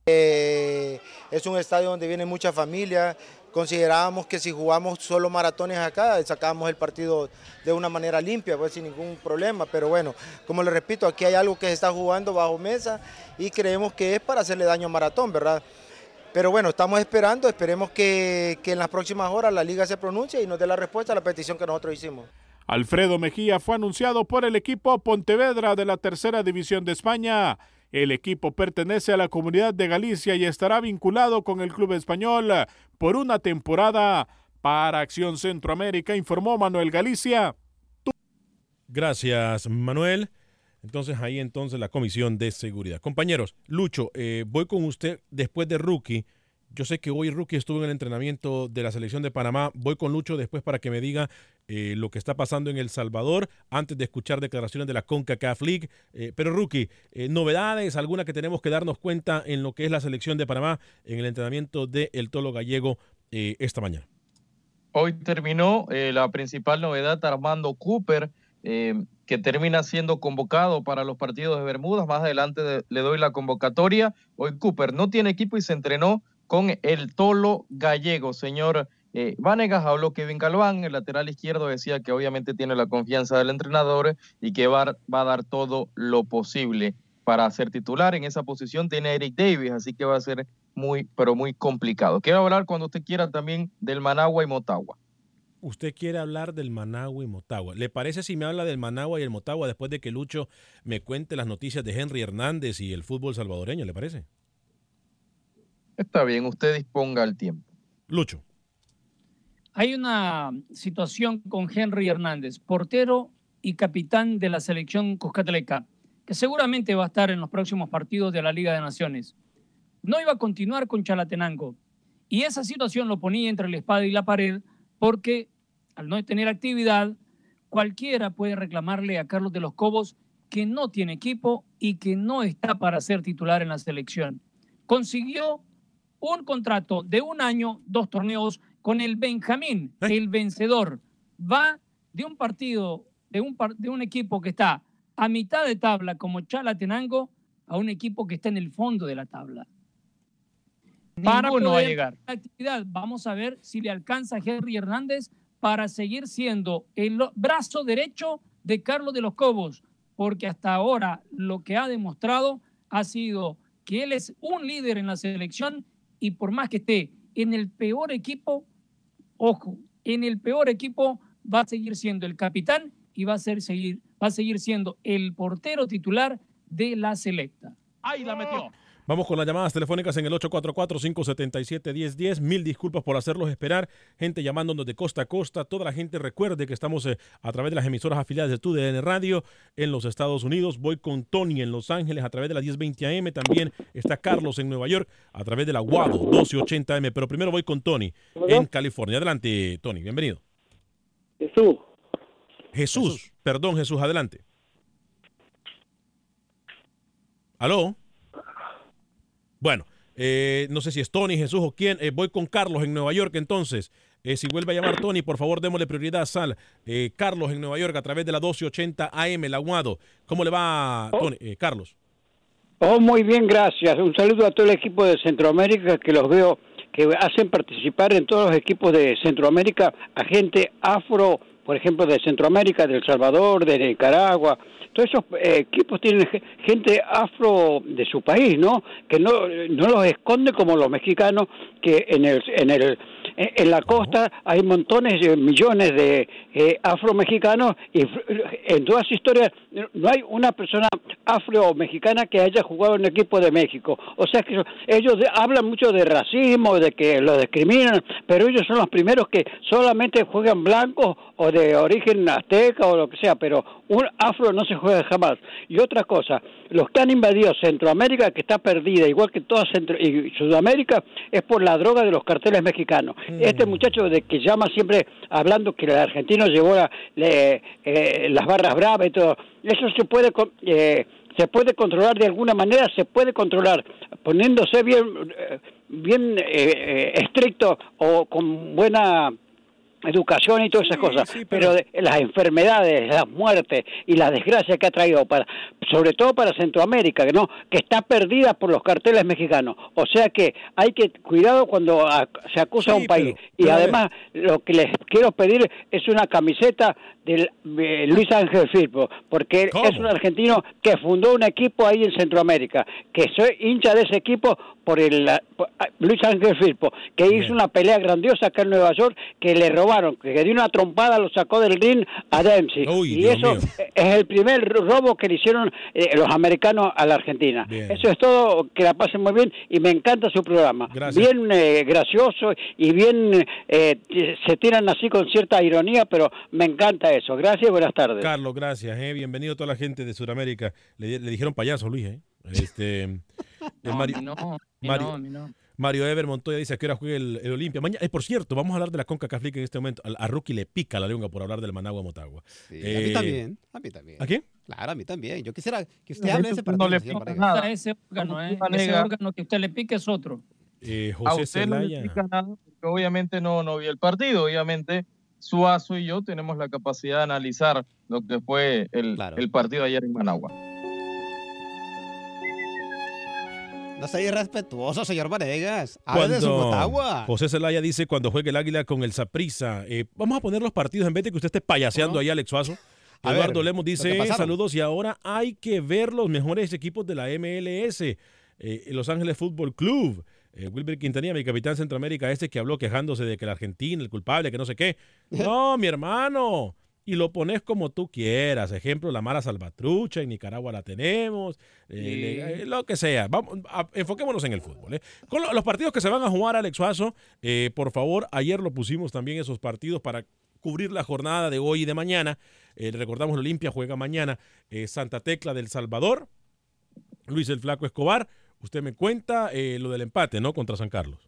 Eh, es un estadio donde viene mucha familia. Considerábamos que si jugamos solo maratones acá, sacábamos el partido de una manera limpia, pues sin ningún problema. Pero bueno, como le repito, aquí hay algo que se está jugando bajo mesa y creemos que es para hacerle daño a Maratón, ¿verdad? Pero bueno, estamos esperando, esperemos que, que en las próximas horas la liga se pronuncie y nos dé la respuesta a la petición que nosotros hicimos. Alfredo Mejía fue anunciado por el equipo Pontevedra de la Tercera División de España. El equipo pertenece a la comunidad de Galicia y estará vinculado con el club español por una temporada. Para Acción Centroamérica informó Manuel Galicia. Gracias, Manuel. Entonces ahí entonces la Comisión de Seguridad. Compañeros, Lucho, eh, voy con usted después de Rookie. Yo sé que hoy Rookie estuvo en el entrenamiento de la selección de Panamá. Voy con Lucho después para que me diga eh, lo que está pasando en El Salvador antes de escuchar declaraciones de la CONCACAF League. Eh, pero Rookie, eh, novedades, alguna que tenemos que darnos cuenta en lo que es la selección de Panamá en el entrenamiento del el Tolo Gallego esta mañana. Hoy terminó la principal novedad Armando Cooper que termina siendo convocado para los partidos de Bermudas. Más adelante le doy la convocatoria. Hoy Cooper no tiene equipo y se entrenó con el Tolo Gallego. Señor eh, Vanegas habló Kevin Calván, el lateral izquierdo decía que obviamente tiene la confianza del entrenador y que va, va a dar todo lo posible para ser titular. En esa posición tiene Eric Davis, así que va a ser muy, pero muy complicado. Quiero hablar cuando usted quiera también del Managua y Motagua usted quiere hablar del Managua y Motagua. ¿Le parece si me habla del Managua y el Motagua después de que Lucho me cuente las noticias de Henry Hernández y el fútbol salvadoreño? ¿Le parece? Está bien, usted disponga el tiempo. Lucho. Hay una situación con Henry Hernández, portero y capitán de la selección Cuscatleca, que seguramente va a estar en los próximos partidos de la Liga de Naciones. No iba a continuar con Chalatenango. Y esa situación lo ponía entre la espada y la pared porque al no tener actividad, cualquiera puede reclamarle a Carlos de los Cobos que no tiene equipo y que no está para ser titular en la selección. Consiguió un contrato de un año, dos torneos con el Benjamín, ¿Eh? el vencedor. Va de un partido, de un, de un equipo que está a mitad de tabla como Chalatenango a un equipo que está en el fondo de la tabla para no va a llegar. Actividad. Vamos a ver si le alcanza a Henry Hernández para seguir siendo el brazo derecho de Carlos de los Cobos, porque hasta ahora lo que ha demostrado ha sido que él es un líder en la selección y por más que esté en el peor equipo, ojo, en el peor equipo va a seguir siendo el capitán y va a, ser, seguir, va a seguir siendo el portero titular de la selecta. Ahí la metió. Vamos con las llamadas telefónicas en el 844-577-1010. Mil disculpas por hacerlos esperar. Gente llamándonos de costa a costa. Toda la gente recuerde que estamos eh, a través de las emisoras afiliadas de TUDN Radio en los Estados Unidos. Voy con Tony en Los Ángeles a través de la 1020 AM. También está Carlos en Nueva York a través de la Guado 1280 AM. Pero primero voy con Tony en California. Adelante, Tony. Bienvenido. Jesús. Jesús. Perdón, Jesús. Adelante. ¿Aló? Bueno, eh, no sé si es Tony, Jesús o quién. Eh, voy con Carlos en Nueva York entonces. Eh, si vuelve a llamar Tony, por favor, démosle prioridad a Sal. Carlos en Nueva York a través de la 1280 AM, el aguado. ¿Cómo le va, oh. Tony? Carlos. Oh, muy bien, gracias. Un saludo a todo el equipo de Centroamérica que los veo que hacen participar en todos los equipos de Centroamérica a gente afro, por ejemplo, de Centroamérica, de El Salvador, de Nicaragua, todos esos eh, equipos tienen gente afro de su país, ¿no? Que no, no los esconde como los mexicanos, que en el, en el en la costa hay montones, de millones de eh, afro-mexicanos y en todas las historias no hay una persona afro-mexicana que haya jugado en el equipo de México. O sea que ellos hablan mucho de racismo, de que lo discriminan, pero ellos son los primeros que solamente juegan blancos o de origen azteca o lo que sea, pero un afro no se juega jamás. Y otra cosa, los que han invadido Centroamérica, que está perdida, igual que toda Centro y Sudamérica, es por la droga de los carteles mexicanos. Este mm. muchacho de que llama siempre hablando que el argentino llevó eh, las barras bravas y todo, eso se puede eh, se puede controlar de alguna manera, se puede controlar poniéndose bien eh, bien estricto o con buena educación y todas esas cosas, pero, las enfermedades, las muertes y la desgracia que ha traído para, sobre todo para Centroamérica, que no, que está perdida por los carteles mexicanos. O sea que hay que cuidado cuando se acusa a un país. y además lo que les quiero pedir es una camiseta de Luis Ángel Firpo, porque es un argentino que fundó un equipo ahí en Centroamérica, que soy hincha de ese equipo por el por- ah, Luis Ángel Firpo, que hizo una pelea grandiosa acá en Nueva York, que le robaron, que dio una trompada, lo sacó del ring a Dempsey. y Dios eso mío. es el primer robo que le hicieron eh, los americanos a la Argentina. Bien. Eso es todo, que la pasen muy bien y me encanta su programa. Gracias. Bien eh, gracioso y bien eh, se tiran así con cierta ironía, pero me encanta eso. Gracias y buenas tardes. Carlos, gracias. eh. Bienvenido a toda la gente de Sudamérica. Le, le dijeron payaso, Luis. ¿eh? Este, el No, Mario, a mí no, a Mario- no, a mí no. Mario Ever Montoya dice a qué hora juega el, el Olimpia. Mañana, eh, por cierto, vamos a hablar de la Conca League en este momento. A, a Rookie le pica la lengua por hablar del Managua Motagua. a mí Eh, también, a mí también. ¿A quién? Claro, a mí también. Yo quisiera que usted De hable de ese no partido. le señor pica nada. Ese órgano, ¿eh? Ese órgano que usted le pique es otro. Eh, a José usted no le explica nada, porque obviamente no, no vi el partido. Obviamente, Suazo y yo tenemos la capacidad de analizar lo que fue el, el partido ayer en Managua. No sea irrespetuoso, señor Vanegas. Hable de su Motagua. José Zelaya dice cuando juegue el Águila con el Saprissa. vamos a poner los partidos en vez de que usted esté payaseando ahí, Alex Suazo. A Eduardo ver, Lemos dice saludos y ahora hay que ver los mejores equipos de la MLS. Eh, Los Ángeles Fútbol Club. Eh, Wilber Quintanilla, mi capitán Centroamérica, este que habló quejándose de que la Argentina, el culpable, que no sé qué. No, mi hermano. Y lo pones como tú quieras. Ejemplo, la mala salvatrucha, en Nicaragua la tenemos, eh, eh, lo que sea. Vamos, a- enfoquémonos en el fútbol. ¿eh? Con lo- los partidos que se van a jugar, Alex Suazo, eh, por favor, ayer lo pusimos también esos partidos para cubrir la jornada de hoy y de mañana. Recordamos, Olimpia juega mañana. Santa Tecla del Salvador, Luis el Flaco Escobar. Usted me cuenta lo del empate, ¿no? Contra San Carlos.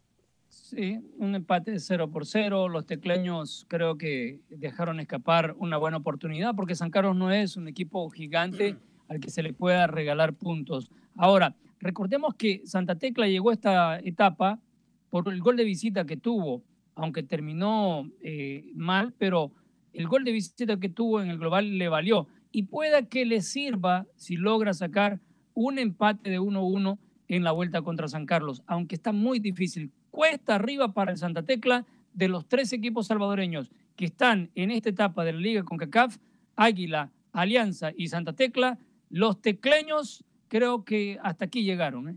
Sí, un empate 0 por 0. Los tecleños creo que dejaron escapar una buena oportunidad porque San Carlos no es un equipo gigante al que se le pueda regalar puntos. Ahora, recordemos que Santa Tecla llegó a esta etapa por el gol de visita que tuvo, aunque terminó eh, mal, pero el gol de visita que tuvo en el global le valió. Y pueda que le sirva si logra sacar un empate de 1-1 en la vuelta contra San Carlos, aunque está muy difícil. Cuesta arriba para el Santa Tecla de los tres equipos salvadoreños que están en esta etapa de la Liga con CACAF, Águila, Alianza y Santa Tecla, los tecleños creo que hasta aquí llegaron. ¿eh?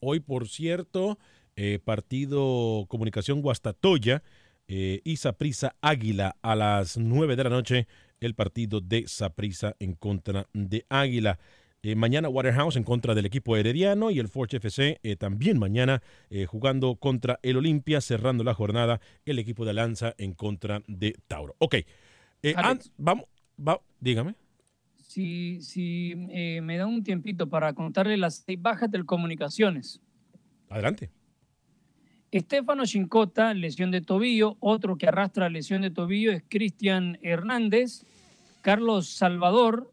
Hoy, por cierto, eh, partido Comunicación Guastatoya eh, y Saprisa Águila a las 9 de la noche, el partido de Saprisa en contra de Águila. Eh, mañana Waterhouse en contra del equipo herediano y el Forge FC eh, también mañana eh, jugando contra el Olimpia, cerrando la jornada el equipo de Lanza en contra de Tauro. Ok, eh, Alex. vamos, va- dígame. Si, si me da un tiempito para contarle las seis bajas del Comunicaciones. Adelante. Estefano Chincota, lesión de tobillo. Otro que arrastra lesión de tobillo es Cristian Hernández. Carlos Salvador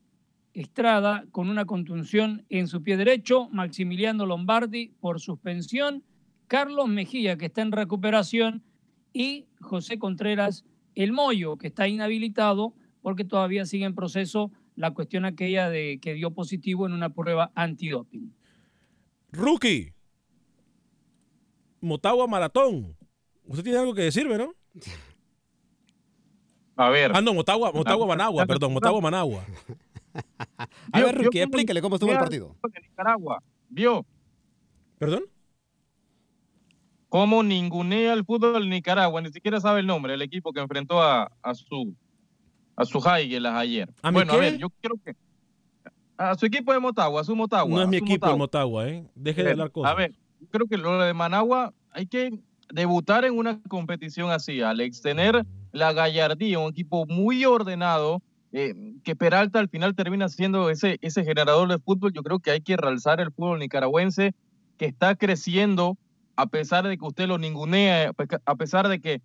Estrada con una contunción en su pie derecho. Maximiliano Lombardi por suspensión. Carlos Mejía, que está en recuperación. Y José Contreras El Moyo, que está inhabilitado porque todavía sigue en proceso la cuestión aquella de que dio positivo en una prueba antidoping. Rookie. Motagua Maratón. Usted tiene algo que decirme, ¿no? A ver. Ah, no, Motagua, Motagua Managua, perdón, Motagua Managua. A ver, vio explíquele cómo estuvo el partido. de Nicaragua. ¿Vio? ¿Perdón? Cómo ningunea el fútbol de Nicaragua, ni siquiera sabe el nombre del equipo que enfrentó a, a su a su Jaiguelas ayer. ¿A mi bueno, a ver, yo quiero que a su equipo de Motagua, a su Motagua. No es mi equipo el Motagua. Motagua, ¿eh? Deje de hablar cosas. A ver, yo creo que lo de Managua hay que debutar en una competición así, Alex, tener la gallardía, un equipo muy ordenado, eh, que Peralta al final termina siendo ese, ese generador de fútbol. Yo creo que hay que realzar el fútbol nicaragüense que está creciendo a pesar de que usted lo ningunea, a pesar de que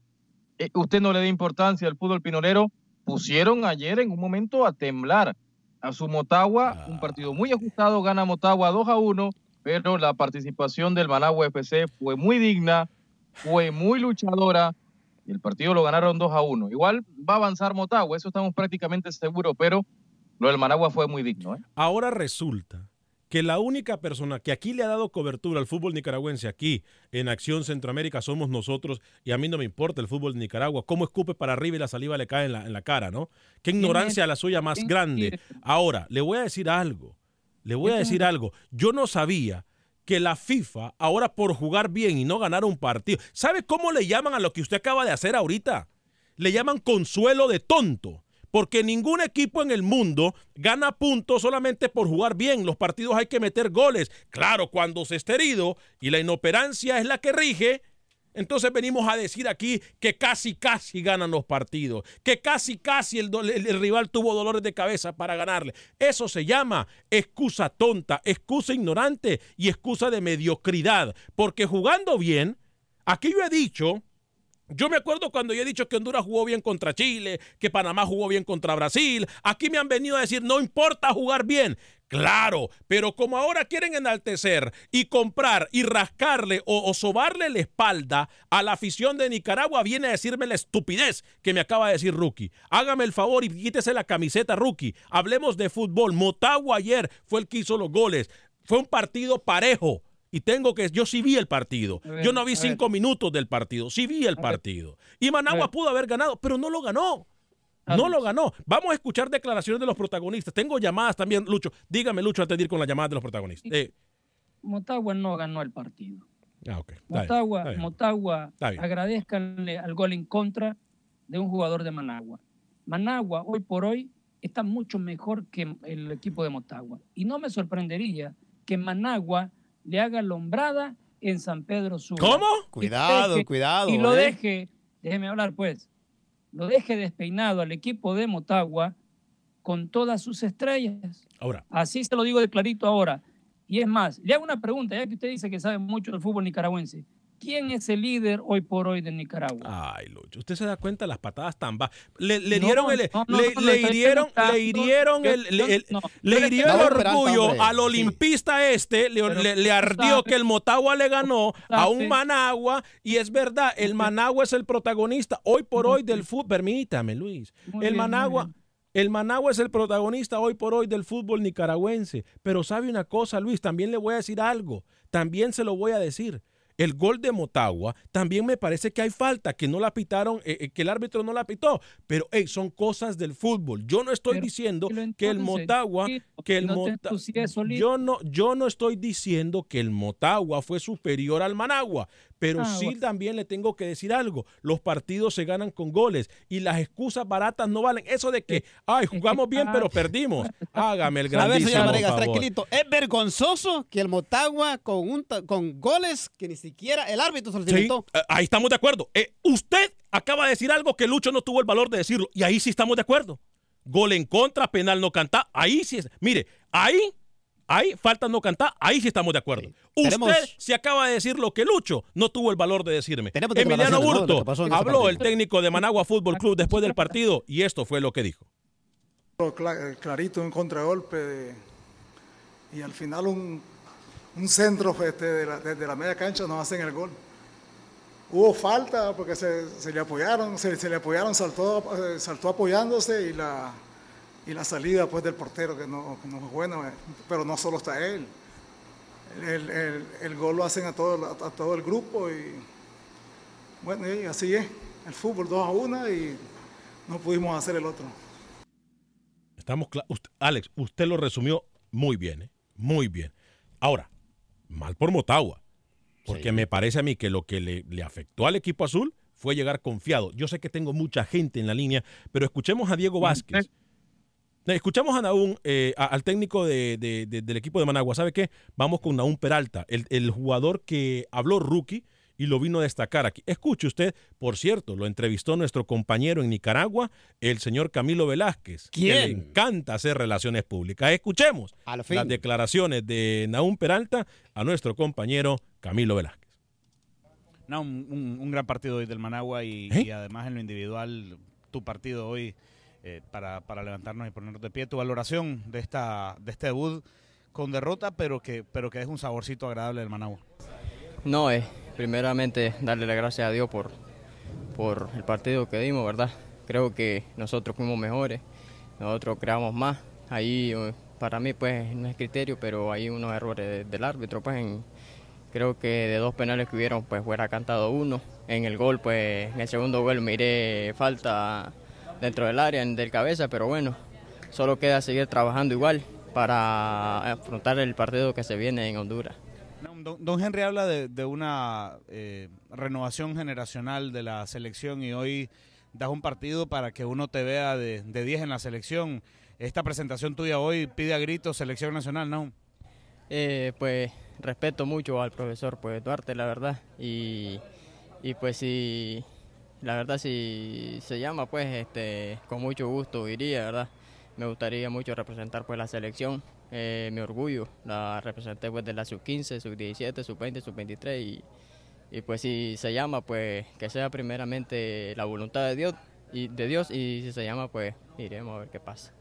eh, usted no le dé importancia al fútbol pinolero, pusieron ayer en un momento a temblar a su Motagua, un partido muy ajustado, gana Motagua 2 a 1, pero la participación del Managua FC fue muy digna, fue muy luchadora, y el partido lo ganaron 2 a 1. Igual va a avanzar Motagua, eso estamos prácticamente seguros, pero lo del Managua fue muy digno. ¿eh? Ahora resulta que la única persona que aquí le ha dado cobertura al fútbol nicaragüense aquí en Acción Centroamérica somos nosotros y a mí no me importa el fútbol de Nicaragua, cómo escupe para arriba y la saliva le cae en la, en la cara, ¿no? Qué ignorancia la suya más grande. Ahora, le voy a decir algo, le voy a decir algo. Yo no sabía que la FIFA, ahora por jugar bien y no ganar un partido, ¿sabe cómo le llaman a lo que usted acaba de hacer ahorita? Le llaman consuelo de tonto. Porque ningún equipo en el mundo gana puntos solamente por jugar bien. Los partidos hay que meter goles. Claro, cuando se esté herido y la inoperancia es la que rige, entonces venimos a decir aquí que casi, casi ganan los partidos, que casi, casi el, el, rival tuvo dolores de cabeza para ganarle. Eso se llama excusa tonta, excusa ignorante y excusa de mediocridad. Porque jugando bien, aquí yo he dicho yo me acuerdo cuando yo he dicho que Honduras jugó bien contra Chile, que Panamá jugó bien contra Brasil. Aquí me han venido a decir, no importa jugar bien. Claro, pero como ahora quieren enaltecer y comprar y rascarle o, sobarle la espalda a la afición de Nicaragua, viene a decirme la estupidez que me acaba de decir Rookie. Hágame el favor y quítese la camiseta, Rookie. Hablemos de fútbol. Motagua ayer fue el que hizo los goles. Fue un partido parejo. Y tengo que, yo sí vi el partido. Ver, yo no vi cinco ver. minutos del partido, sí vi el partido. Y Managua pudo haber ganado, pero no lo ganó. No lo ganó. Vamos a escuchar declaraciones de los protagonistas. Tengo llamadas también, Lucho. Dígame, Lucho, antes de ir con las llamadas de los protagonistas. Eh. Motagua no ganó el partido. Ah, okay. Motagua, bien, Motagua agradezcanle al gol en contra de un jugador de Managua. Managua, hoy por hoy, está mucho mejor que el equipo de Motagua. Y no me sorprendería que Managua le haga lombrada en San Pedro Sur. ¿Cómo? Cuidado, deje, cuidado. Y lo eh. deje, déjeme hablar pues, lo deje despeinado al equipo de Motagua con todas sus estrellas. Ahora. Así se lo digo de clarito ahora. Y es más, le hago una pregunta, ya que usted dice que sabe mucho del fútbol nicaragüense. ¿Quién es el líder hoy por hoy de Nicaragua? Ay, Lucho, usted se da cuenta de las patadas tan bajas. Le, le, no, dieron el, no, no, le, le, hirieron, le hirieron el, el, le hirió el orgullo al olimpista este, le, le, ardió que el Motagua le ganó a un Managua y es verdad, el Managua es el protagonista hoy por hoy del fútbol. Permítame, Luis. El Managua, el Managua es el protagonista hoy por hoy del fútbol nicaragüense. Pero sabe una cosa, Luis, también le voy a decir algo. También se lo voy a decir el gol de Motagua, también me parece que hay falta, que no la pitaron, eh, que el árbitro no la pitó, pero hey, son cosas del fútbol. Yo no estoy pero, diciendo entonces, que el Motagua, que el no Motagua, yo no, yo no estoy diciendo que el Motagua fue superior al Managua, pero ah, sí bueno. también le tengo que decir algo, los partidos se ganan con goles y las excusas baratas no valen. Eso de que, ay, jugamos bien pero perdimos. Hágame el grandísimo A ver, señora favor. tranquilito. Es vergonzoso que el Motagua con, un, con goles que ni siquiera el árbitro se sí, eh, ahí estamos de acuerdo. Eh, usted acaba de decir algo que Lucho no tuvo el valor de decirlo y ahí sí estamos de acuerdo. Gol en contra, penal no canta, ahí sí es. Mire, ahí Ahí falta no cantar, ahí sí estamos de acuerdo. Sí. Usted Tenemos... se acaba de decir lo que Lucho no tuvo el valor de decirme. Emiliano Burto habló el técnico de Managua Fútbol Club después del partido y esto fue lo que dijo. Clarito, un contragolpe de, y al final un, un centro este, de la, desde la media cancha nos hacen el gol. Hubo falta porque se, se le apoyaron, se, se, le apoyaron, saltó, eh, saltó apoyándose y la, y la salida pues del portero que no, que no es buena, pero no solo está él. El, el, el, gol lo hacen a todo, a, todo el grupo y bueno, y así es. El fútbol 2 a 1 y no pudimos hacer el otro. Estamos usted, Alex, usted lo resumió muy bien, ¿eh? muy bien. Ahora, mal por Motagua, porque sí. me parece a mí que lo que le, le afectó al equipo azul fue llegar confiado. Yo sé que tengo mucha gente en la línea, pero escuchemos a Diego Vázquez. Escuchamos a Naún, eh, al técnico de, de, de, del equipo de Managua. ¿Sabe qué? Vamos con Naún Peralta, el, el, jugador que habló rookie y lo vino a destacar aquí. Escuche usted, por cierto, lo entrevistó nuestro compañero en Nicaragua, el señor Camilo Velázquez. ¿Quién? Que le encanta hacer relaciones públicas. Escuchemos las declaraciones de Naún Peralta a nuestro compañero Camilo Velázquez. No, un, un, un gran partido hoy del Managua y, ¿Eh? y además en lo individual, tu partido hoy eh, para, levantarnos y ponernos de pie. Tu valoración de, esta, de este debut con derrota, pero que, pero que es un saborcito agradable del Managua. No, es eh, primeramente darle las gracias a Dios por, por el partido que dimos, ¿verdad? Creo que nosotros fuimos mejores, nosotros creamos más. Ahí eh, para mí pues no es criterio, pero hay unos errores del árbitro, pues en, creo que de dos penales que hubieron pues fuera cantado uno. En el gol pues en el segundo gol miré falta dentro del área, del cabeza, pero bueno, solo queda seguir trabajando igual para afrontar el partido que se viene en Honduras. Don, Henry habla de, de una eh, renovación generacional de la selección y hoy das un partido para que uno te vea de, de 10 en la selección. Esta presentación tuya hoy pide a gritos selección nacional, ¿no? Eh, pues respeto mucho al profesor pues Duarte, la verdad. Y, y pues si, la verdad si se llama pues este, con mucho gusto iría, ¿verdad? Me gustaría mucho representar pues la selección. Eh, mi orgullo, la representé pues de la sub-15, sub-17, sub-20, sub-23 y, y pues si se llama pues que sea primeramente la voluntad de Dios y de Dios y si se llama pues iremos a ver qué pasa.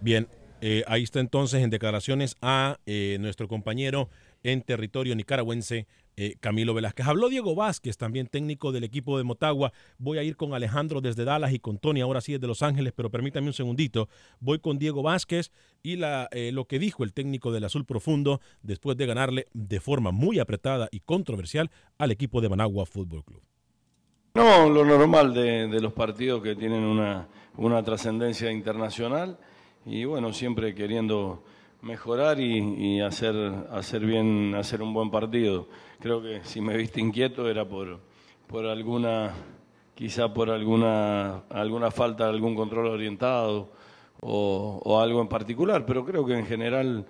Bien, eh, ahí está entonces en declaraciones a eh, nuestro compañero en territorio nicaragüense, eh, Camilo Velázquez. Habló Diego Vázquez, también técnico del equipo de Motagua. Voy a ir con Alejandro desde Dallas y con Tony, ahora sí desde Los Ángeles, pero permítame un segundito. Voy con Diego Vázquez y la, eh, lo que dijo el técnico del Azul Profundo después de ganarle de forma muy apretada y controversial al equipo de Managua Fútbol Club. No, lo normal de, de los partidos que tienen una, una trascendencia internacional y bueno, siempre queriendo mejorar y, y hacer, hacer bien, hacer un buen partido. Creo que si me viste inquieto era por, por alguna, quizá por alguna, alguna falta de algún control orientado o, o algo en particular, pero creo que en general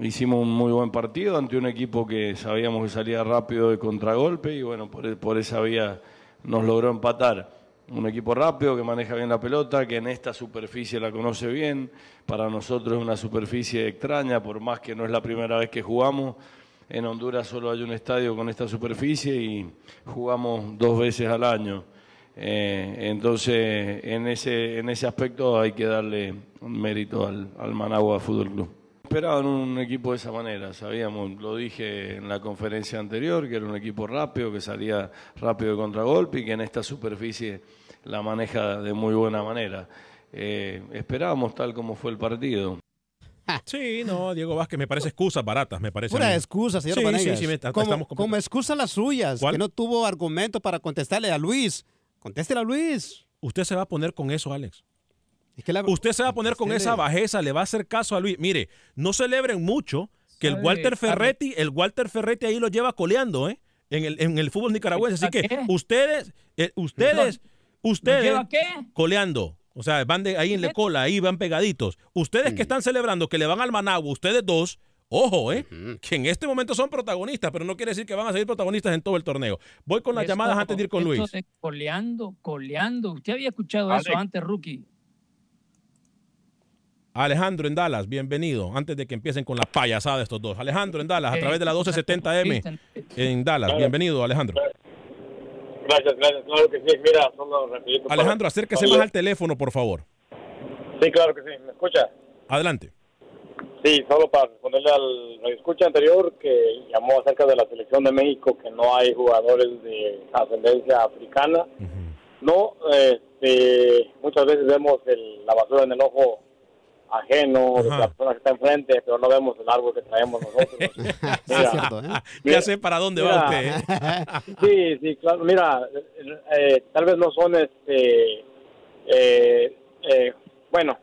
hicimos un muy buen partido ante un equipo que sabíamos que salía rápido de contragolpe y bueno, por, por esa vía nos logró empatar. Un equipo rápido que maneja bien la pelota, que en esta superficie la conoce bien. Para nosotros es una superficie extraña, por más que no es la primera vez que jugamos. En Honduras solo hay un estadio con esta superficie y jugamos dos veces al año. Eh, entonces, en ese, en ese aspecto hay que darle un mérito al, al Managua Fútbol Club. Esperaban un equipo de esa manera, sabíamos, lo dije en la conferencia anterior, que era un equipo rápido, que salía rápido de contragolpe y que en esta superficie la maneja de muy buena manera. Eh, esperábamos tal como fue el partido. Sí, no, Diego Vázquez, me parece excusas baratas, me parece. a Pura excusa, señor Sí, Vanegas. sí, sí, me- como, estamos como excusa las suyas, ¿Cuál? que no tuvo argumento para contestarle a Luis. Contéstele a Luis. Usted se va a poner con eso, Alex. Es que la- Usted se va a poner con esa bajeza, le va a hacer caso a Luis. Mire, no celebren mucho que el Walter. Ferretti, el Walter Ferretti ahí lo lleva coleando, ¿eh? En el, en el fútbol nicaragüense. Así que ¿Qué? ustedes, eh, ustedes, ustedes lleva qué? coleando. O sea, van de, ahí en la cola, ahí van pegaditos. Ustedes Mm. que están celebrando que le van al Managua, ustedes dos, ojo, ¿eh? Que en este momento son protagonistas, pero no quiere decir que van a ser protagonistas en todo el torneo. Voy con las llamadas antes de ir con Luis. coleando, coleando. Usted había escuchado eso antes, Rookie. Alejandro en Dallas, bienvenido. Antes de que empiecen con la payasada estos dos. Alejandro en Dallas, a Eh, través de la 1270M en Dallas. Bienvenido, Alejandro. Gracias, gracias. Claro que sí. Mira, solo rapidito. Alejandro, acérquese más al teléfono, por favor. Sí, claro que sí. ¿Me escucha? Adelante. Sí, solo para responderle al escucha anterior que llamó acerca de la selección de México, que no hay jugadores de ascendencia africana. No, este, muchas veces vemos el- la basura en el ojo ajeno de la persona que está enfrente, pero no vemos el árbol que traemos nosotros. Mira, Ya sé para dónde va usted. ¿eh? Sí, sí, claro. Mira, eh, eh, tal vez no son, este, eh, eh, bueno,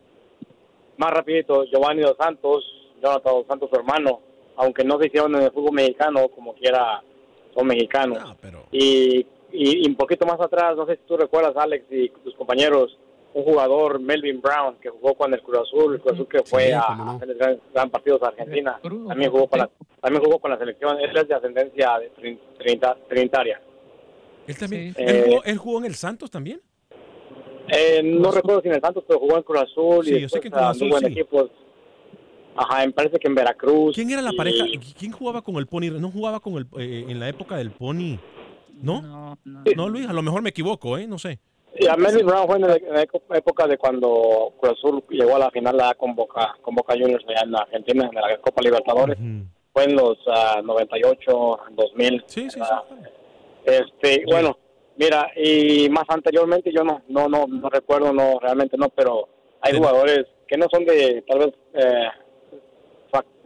más rapidito, Giovanni Dos Santos, Jonathan Dos Santos, su hermano, aunque no se hicieron en el fútbol mexicano, como quiera, son mexicanos. y, y, y un poquito más atrás, no sé si tú recuerdas, Alex, y tus compañeros, un jugador, Melvin Brown, que jugó con el Cruz Azul, el Cruz Azul que fue a hacer gran, gran partidos a Argentina, también jugó, con la, también jugó con la selección, él es de ascendencia de trinitaria. Él también. Sí. ¿Él, Eh, jugó, él jugó en el Santos también? Eh, no recuerdo si en el Santos, pero jugó en Cruz Azul Sí, y yo sé que en Cruz Azul en sí. equipos. Ajá, me parece que en Veracruz. ¿Quién era la y- pareja? ¿Quién jugaba con el Pony? ¿No jugaba con el, eh, en la época del Pony? ¿No? No, no. Luis, a lo mejor me equivoco, ¿eh? No sé. Y a Melvin Brown fue en la, en la eco- época de cuando Cruz Azul llegó a la final la con Boca, con Boca Juniors allá en Argentina, en la Copa Libertadores. Fue en los ah, 98, 2000. Sí, sí, ah, Este, bueno, mira, y más anteriormente yo no, no, no, no recuerdo, no, realmente no, pero hay jugadores que no son de, tal vez, eh,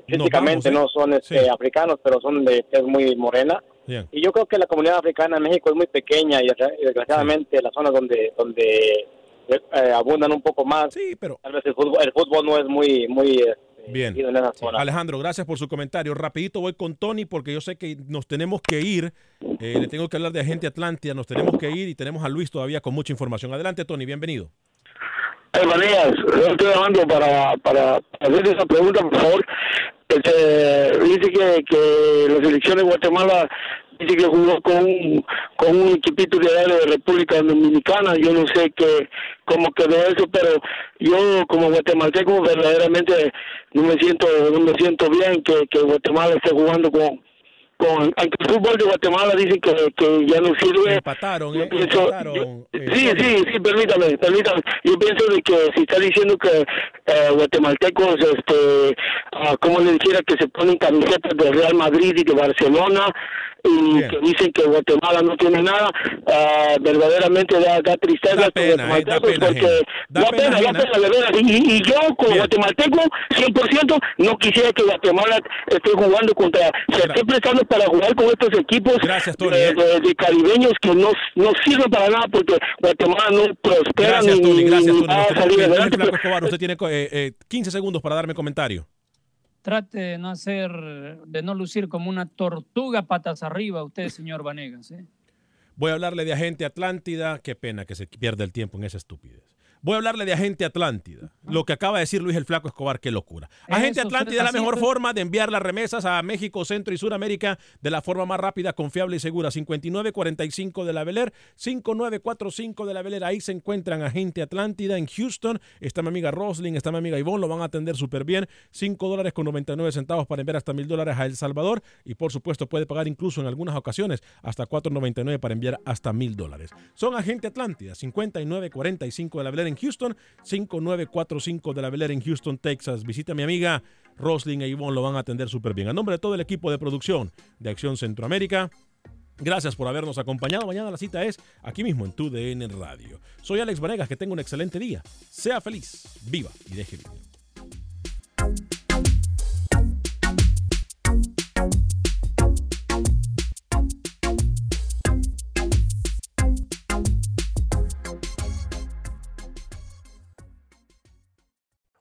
físicamente vamos, ¿eh? no son este, africanos, pero son de tez muy morena. Bien. Y yo creo que la comunidad africana en México es muy pequeña y desgra- y desgraciadamente las zonas donde donde eh, abundan un poco más. Sí, pero tal vez el fútbol, el fútbol no es muy muy este, Bien. en esa zona. Alejandro, gracias por su comentario. Rapidito voy con Tony porque yo sé que nos tenemos que ir. Eh, le tengo que hablar de Agente Atlántida, nos tenemos que ir y tenemos a Luis todavía con mucha información. Adelante, Tony, bienvenido. Hey, Manías, yo estoy llamando para, para hacer esa pregunta, por favor. Este, dice que, que la selección de Guatemala dice que jugó con un, con un equipito de allá de República Dominicana. Yo no sé qué cómo quedó eso, pero yo como guatemalteco verdaderamente no me siento no me siento bien que, que Guatemala esté jugando con con aunque el fútbol de Guatemala dicen que, que ya no sirve. Empataron yo eh, pienso- empataron, eh, sí sí sí permítame permítame. Yo pienso de que si está diciendo que eh, guatemaltecos este ah, como le dijera que se ponen camisetas de Real Madrid y de Barcelona y que dicen que Guatemala no tiene nada ah, verdaderamente da, da tristeza Da eh, da pena porque. Da da pena pena da pena de y, y- yo como guatemalteco 100% no quisiera que Guatemala esté jugando contra se esté prestando para jugar con estos equipos de, de- de caribeños que no, no sirven para nada porque Guatemala no prospera Gracias, ni, Tony, gracias, ni Tony. va a salir adelante. Usted tiene eh, eh, 15 segundos para darme comentario. Trate de no hacer, de no lucir como una tortuga patas arriba usted, señor Vanegas. ¿eh? Voy a hablarle de Agente Atlántida. Qué pena que se pierda el tiempo en esa estupidez. Voy a hablarle de Agente Atlántida. Lo que acaba de decir Luis el Flaco Escobar, qué locura. Agente Eso, Atlántida es la mejor forma de enviar las remesas a México, Centro y Suramérica de la forma más rápida, confiable y segura. 5945 de la Beler, 5945 de la Beler. Ahí se encuentran Agente Atlántida en Houston. Está mi amiga Roslyn, está mi amiga Ivonne, lo van a atender súper bien. 5 dólares con 99 centavos para enviar hasta mil dólares a El Salvador. Y por supuesto puede pagar incluso en algunas ocasiones hasta 4.99 para enviar hasta mil dólares. Son Agente Atlántida, 5945 de la Beler en Houston, 5945 de la Beler en Houston, Texas. Visita a mi amiga Roslyn e Ivonne, lo van a atender súper bien. A nombre de todo el equipo de producción de Acción Centroamérica, Gracias por habernos acompañado. Mañana la cita es aquí mismo en tu DN Radio. Soy Alex Vanegas, que tenga un excelente día. Sea feliz, viva y deje vivir.